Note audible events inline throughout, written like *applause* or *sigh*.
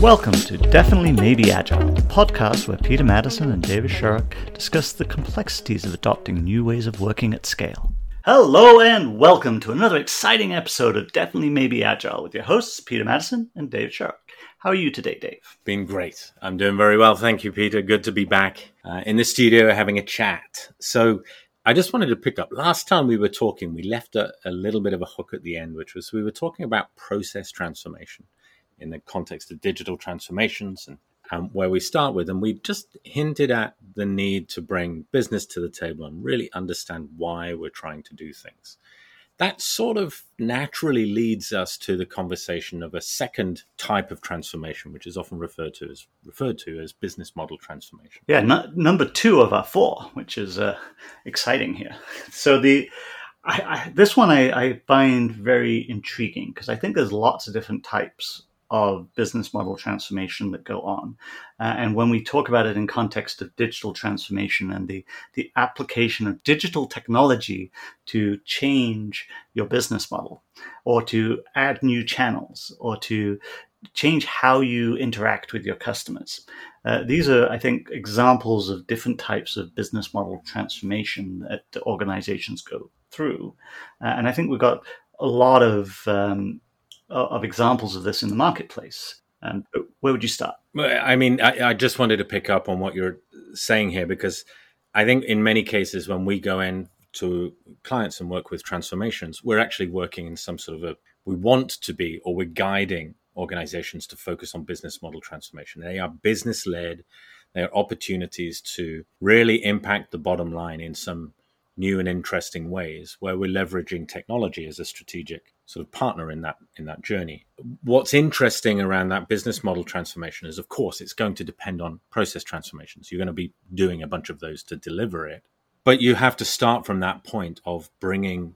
Welcome to Definitely Maybe Agile, the podcast where Peter Maddison and David Sharrock discuss the complexities of adopting new ways of working at scale. Hello and welcome to another exciting episode of Definitely Maybe Agile with your hosts, Peter Maddison and David Sharrock. How are you today, Dave? Been great. I'm doing very well. Thank you, Peter. Good to be back uh, in the studio having a chat. So, I just wanted to pick up. Last time we were talking, we left a, a little bit of a hook at the end, which was we were talking about process transformation in the context of digital transformations and, and where we start with. And we just hinted at the need to bring business to the table and really understand why we're trying to do things. That sort of naturally leads us to the conversation of a second type of transformation, which is often referred to as referred to as business model transformation. Yeah, number two of our four, which is uh, exciting here. *laughs* So the I, I, this one I, I, find very intriguing because I think there's lots of different types of business model transformation that go on. Uh, and when we talk about it in context of digital transformation and the, the application of digital technology to change your business model or to add new channels or to change how you interact with your customers. Uh, these are, I think, examples of different types of business model transformation that organizations go through. Uh, and I think we've got a lot of um, of examples of this in the marketplace. Um, and where would you start? I mean, I, I, just wanted to pick up on what you're saying here because I think in many cases when we go in to clients and work with transformations, we're actually working in some sort of a we want to be or we're guiding organizations to focus on business model transformation. They are business led. They are opportunities to really impact the bottom line in some new and interesting ways where we're leveraging technology as a strategic sort of partner in that in that journey. What's interesting around that business model transformation is of course it's going to depend on process transformations. You're going to be doing a bunch of those to deliver it. But you have to start from that point of bringing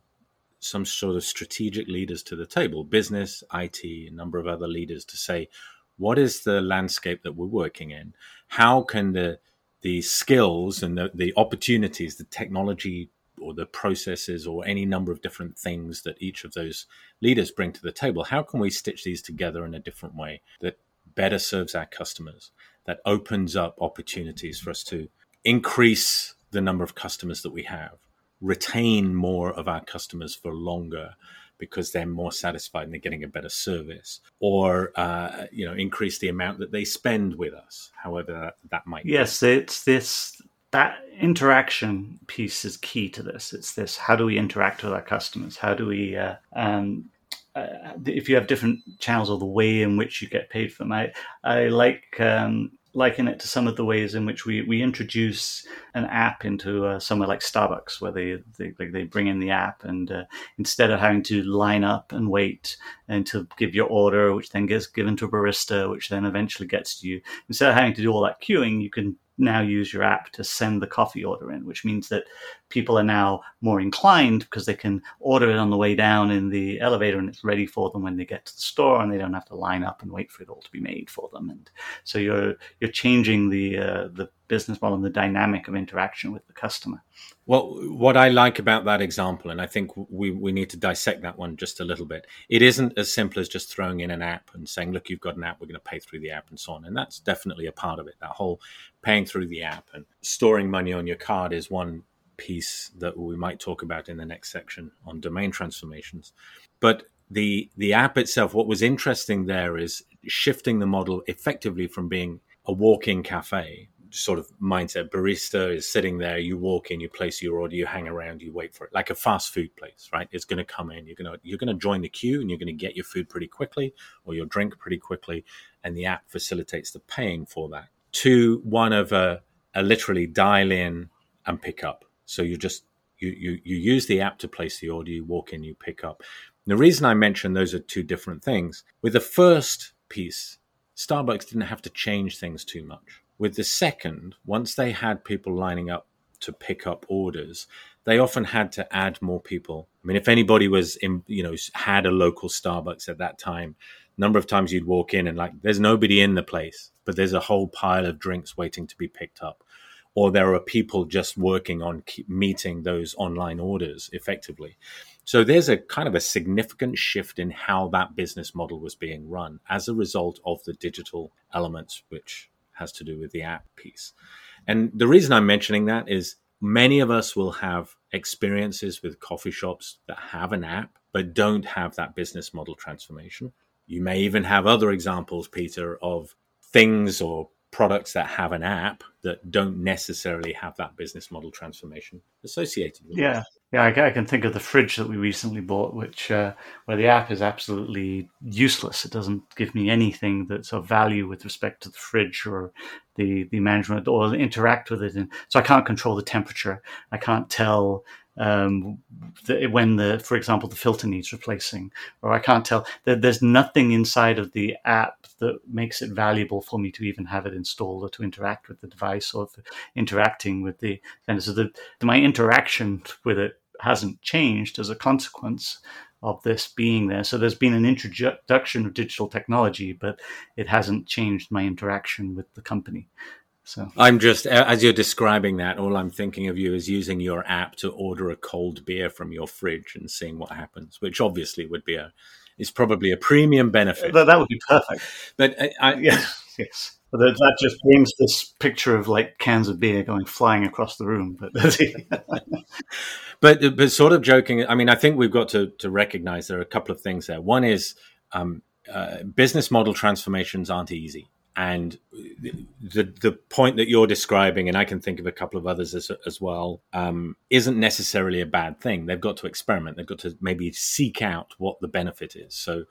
some sort of strategic leaders to the table, business, IT, a number of other leaders to say what is the landscape that we're working in? How can the the skills and the, the opportunities, the technology or the processes or any number of different things that each of those leaders bring to the table, how can we stitch these together in a different way that better serves our customers, that opens up opportunities for us to increase the number of customers that we have, retain more of our customers for longer, because they're more satisfied and they're getting a better service, or uh, you know increase the amount that they spend with us, however that, might. Be. Yes, be. it's this that interaction piece is key to this. It's this: how do we interact with our customers? How do we uh, um, uh, if you have different channels or the way in which you get paid for them. I, I like um, liken it to some of the ways in which we, we introduce an app into uh, somewhere like Starbucks, where they they, they bring in the app, and uh, instead of having to line up and wait and to give your order, which then gets given to a barista, which then eventually gets to you, instead of having to do all that queuing, you can now use your app to send the coffee order in, which means that people are now more inclined because they can order it on the way down in the elevator and it's ready for them when they get to the store and they don't have to line up and wait for it all to be made for them. And so you're you're changing the uh, the business model and the dynamic of interaction with the customer. Well, what I like about that example, and I think we, we need to dissect that one just a little bit, it isn't as simple as just throwing in an app and saying, look, you've got an app, we're going to pay through the app and so on. And that's definitely a part of it. That whole paying through the app and storing money on your card is one piece that we might talk about in the next section on domain transformations. But the the app itself, what was interesting there is shifting the model effectively from being a walk-in cafe sort of mindset. Barista is sitting there, you walk in, you place your order, you hang around, you wait for it, like a fast food place, right? It's going to come in, you're going to you're going to join the queue, and you're going to get your food pretty quickly or your drink pretty quickly, and the app facilitates the paying for that. To one of a, a literally dial in and pick up. So you just you, you you use the app to place the order, you walk in, you pick up. And the reason I mention those are two different things. With the first piece, Starbucks didn't have to change things too much with the second, once they had people lining up to pick up orders, they often had to add more people. I mean, if anybody was in, you know, had a local Starbucks at that time, number of times you'd walk in and like, there's nobody in the place, but there's a whole pile of drinks waiting to be picked up. Or there are people just working on meeting those online orders effectively. So there's a kind of a significant shift in how that business model was being run as a result of the digital elements, which has to do with the app piece. And the reason I'm mentioning that is many of us will have experiences with coffee shops that have an app but don't have that business model transformation. You may even have other examples, Peter, of things or products that have an app that don't necessarily have that business model transformation associated with yeah. it. Yeah, I, I, can think of the fridge that we recently bought, which uh, where the app is absolutely useless. It doesn't give me anything that's of value with respect to the fridge or the the management or interact with it. And so I can't control the temperature. I can't tell um, the, when the, for example, the filter needs replacing, or I can't tell. There's nothing inside of the app that makes it valuable for me to even have it installed or to interact with the device or interacting with the. And so the, my interaction with it hasn't changed as a consequence of this being there. So there's been an introduction of digital technology, but it hasn't changed my interaction with the company. So I'm just as you're describing that, all I'm thinking of you is using your app to order a cold beer from your fridge and seeing what happens, which obviously would be a is probably a premium benefit. That, that would be perfect. But I, I, *laughs* yes, yes. But that just brings this picture of like cans of beer going flying across the room. But *laughs* but but sort of joking. I mean, I think we've got to to recognize there are a couple of things there. One is um, uh, business model transformations aren't easy and the the point that you're describing, and I can think of a couple of others as, as well, um, isn't necessarily a bad thing. They've got to experiment. They've got to maybe seek out what the benefit is. So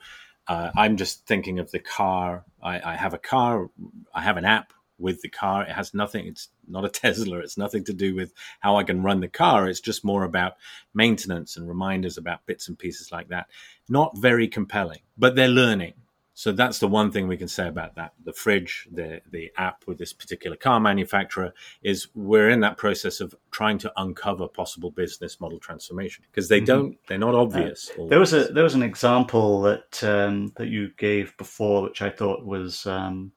uh, I'm just thinking of the car. I, I, have a car. I have an app with the car. It has nothing. It's not a *laughs* Tesla. It's nothing to do with how I can run the car. It's just more about maintenance and reminders about bits and pieces like that. Not very compelling, but they're learning so that's the one thing we can say about that. The fridge, the the app with this particular car manufacturer is we're in that process of trying to uncover possible business model transformation because they mm-hmm. don't they're not obvious. Uh, there was a there was an example that um, that you gave before, which I thought was. Um,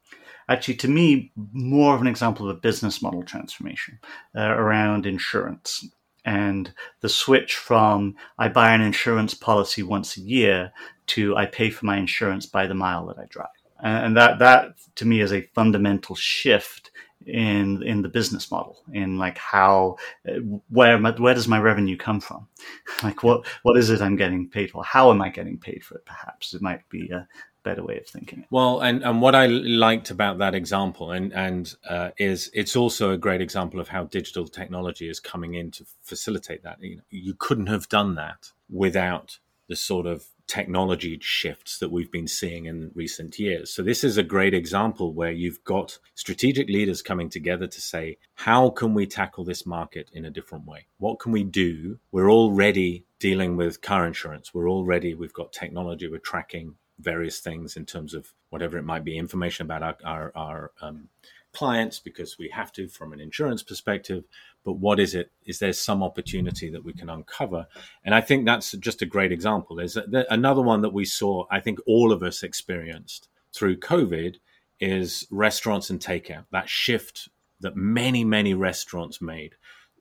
actually, to me, more of an example of a business model transformation uh, around insurance and the switch from I buy an insurance policy once a year to I pay for my insurance by the mile that I drive. And that that to me is a fundamental shift in in the business model in like how uh, where where does my revenue come from? *laughs* Like what what is it i'm getting paid for? How am i getting paid for it perhaps? It might be a better way of thinking well and and what i liked about that example and and uh, is it's also a great example of how digital technology is coming in to facilitate that you know you couldn't have done that without the sort of technology shifts that we've been seeing in recent years. So this is a great example where you've got strategic leaders coming together to say, how can we tackle this market in a different way? What can we do? We're already dealing with car insurance. We're already, we've got technology, we're tracking various things in terms of whatever it might be, information about our, our, our um, clients because we have to from an insurance perspective but what is it is there some opportunity that we can uncover? And i think that's just a great example. There's a, another one that we saw i think all of us experienced through covid is restaurants and takeout that shift that many many restaurants made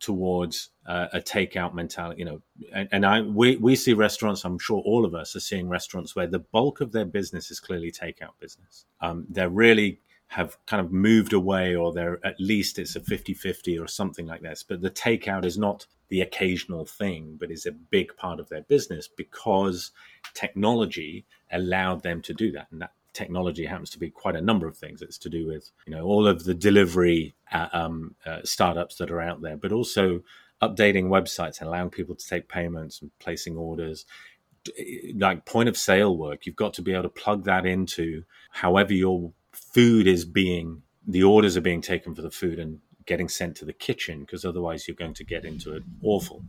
towards uh, a takeout mentality you know and, and, i we, we see restaurants i'm sure all of us are seeing restaurants where the bulk of their business is clearly takeout business. Um, they're really have kind of moved away or they're at least it's a 50-50 or something like this but the takeout is not the occasional thing but is a big part of their business because technology allowed them to do that. And that technology happens to be quite a number of things. It's to do with you know all of the delivery uh, um, uh, startups that are out there but also updating websites and allowing people to take payments and placing orders. Like point of sale work. You've got to be able to plug that into however you're food is being the orders are being taken for the food and getting sent to the kitchen because otherwise you're going to get into an awful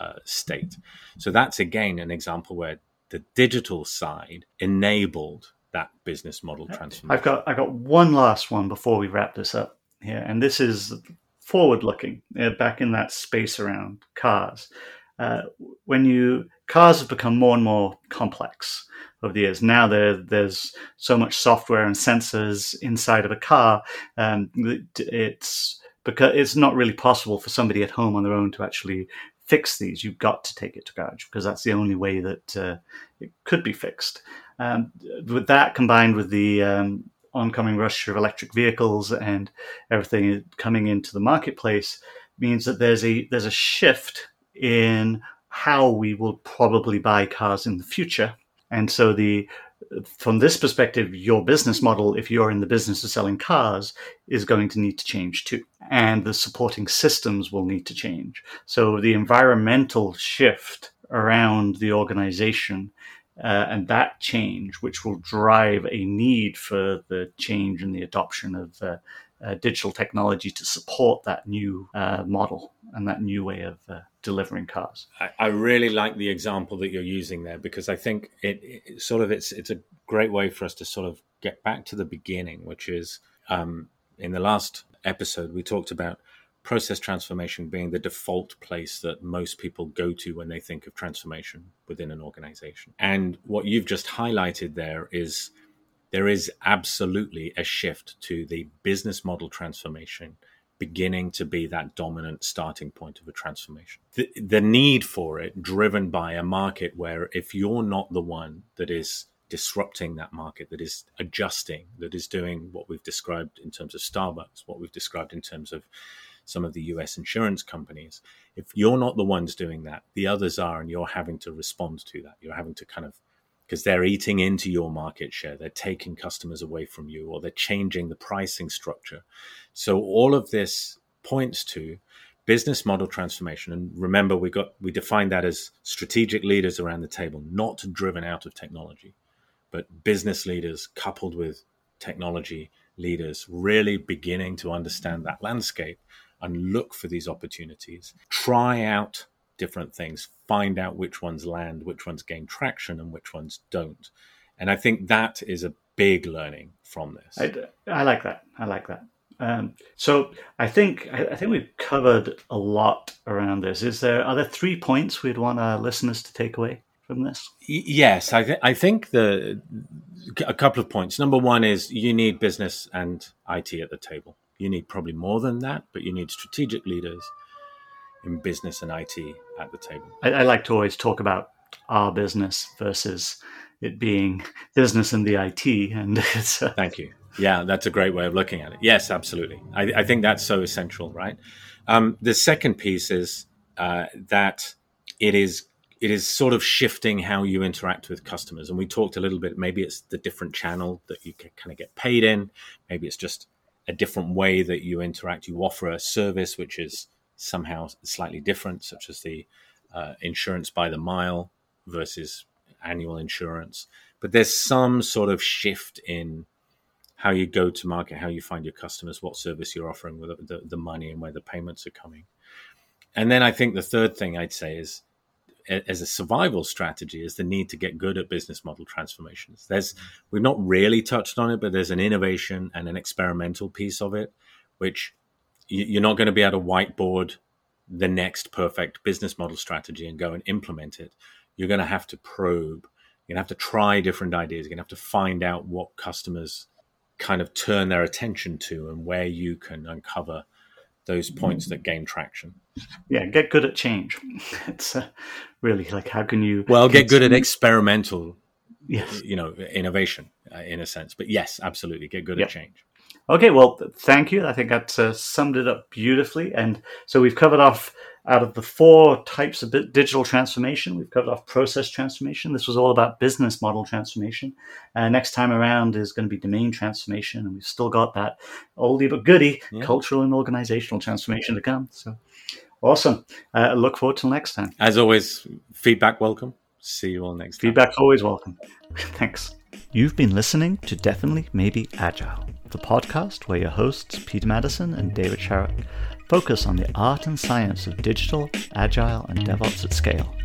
uh, state. So that's again an example where the digital side enabled that business model transformation. I've got I've got one last one before we wrap this up here, and this is forward looking uh, back in that space around cars. Uh, when you cars have become more and more complex over the years. Now there, there's so much software and sensors inside of a car. Um, it's because it's not really possible for somebody at home on their own to actually fix these, you've got to take it to garage because that's the only way that uh, it could be fixed. Um, with that combined with the um, oncoming rush of electric vehicles and everything coming into the marketplace, means that there's a there's a shift in how we will probably buy cars in the future. And so the from this perspective, your business model, if you're in the business of selling cars, is going to need to change too. And the supporting systems will need to change. So the environmental shift around the organization uh, and that change, which will drive a need for the change and the adoption of uh, uh, digital technology to support that new uh, model and that new way of uh, delivering cars. I, I, really like the example that you're using there because I think it, it, sort of it's it's a great way for us to sort of get back to the beginning, which is um, in the last episode we talked about process transformation being the default place that most people go to when they think of transformation within an organization. And what you've just highlighted there is there is absolutely a shift to the business model transformation beginning to be that dominant starting point of a transformation. The, the need for it, driven by a market where if you're not the one that is disrupting that market, that is adjusting, that is doing what we've described in terms of Starbucks, what we've described in terms of some of the US insurance companies. If you're not the ones doing that, the others are, and you're having to respond to that. You're having to kind of because they're eating into your market share. They're taking customers away from you or they're changing the pricing structure. So all of this points to business model transformation. And remember, we got we defined that as strategic leaders around the table, not driven out of technology, but business leaders coupled with technology leaders really beginning to understand that landscape and look for these opportunities. Try out different things, find out which ones land, which ones gain traction, and which ones don't. And I think that is a big learning from this. I, I like that. I like that. Um, so I think I, I, think we've covered a lot around this. Is there are there three points we'd want our listeners to take away from this? yes, I, th- I think the a couple of points. Number one is you need business and IT at the table. You need probably more than that, but you need strategic leaders in business and IT at the table? I, I like to always talk about our business versus it being *laughs* business and the IT. And *laughs* it's uh, thank you. Yeah, that's a great way of looking at it. Yes, absolutely. I, I think that's so essential, right? Um, the second piece is uh, that it is it is sort of shifting how you interact with customers, and we talked a little bit. Maybe it's the different channel that you can kind of get paid in. Maybe it's just a different way that you interact. You offer a service which is somehow slightly different, such as the uh, insurance by the mile versus annual insurance. But there's some sort of shift in how you go to market, how you find your customers, what service you're offering with the, the money, and where the payments are coming. And then I think the third thing I'd say is, as a survival strategy, is the need to get good at business model transformations. There's mm-hmm. we've not really touched on it, but there's an innovation and an experimental piece of it, which you're not going to be able to whiteboard the next perfect business model strategy and go and implement it. You're going to have to probe. You're going to have to try different ideas. You're going to have to find out what customers kind of turn their attention to and where you can uncover those points that gain traction. Yeah, get good at change. *laughs* It's uh, really like how can you well get good at experimental, yes, you know, innovation uh, in a sense. But yes, absolutely, get good at change. Okay, well, thank you. I think that uh, summed it up beautifully. And so we've covered off out of the four types of digital transformation, we've covered off process transformation. This was all about business model transformation. Uh, next time around is going to be domain transformation, and we've still got that oldie but goodie yeah. cultural and organizational transformation to come. So awesome. Uh, look forward to next time. As always, feedback welcome. See you all next time. Feedback's always welcome. *laughs* Thanks. You've been listening to Definitely Maybe Agile the podcast where your hosts, Peter Maddison and David Sharrock, focus on the art and science of digital, agile, and DevOps at scale.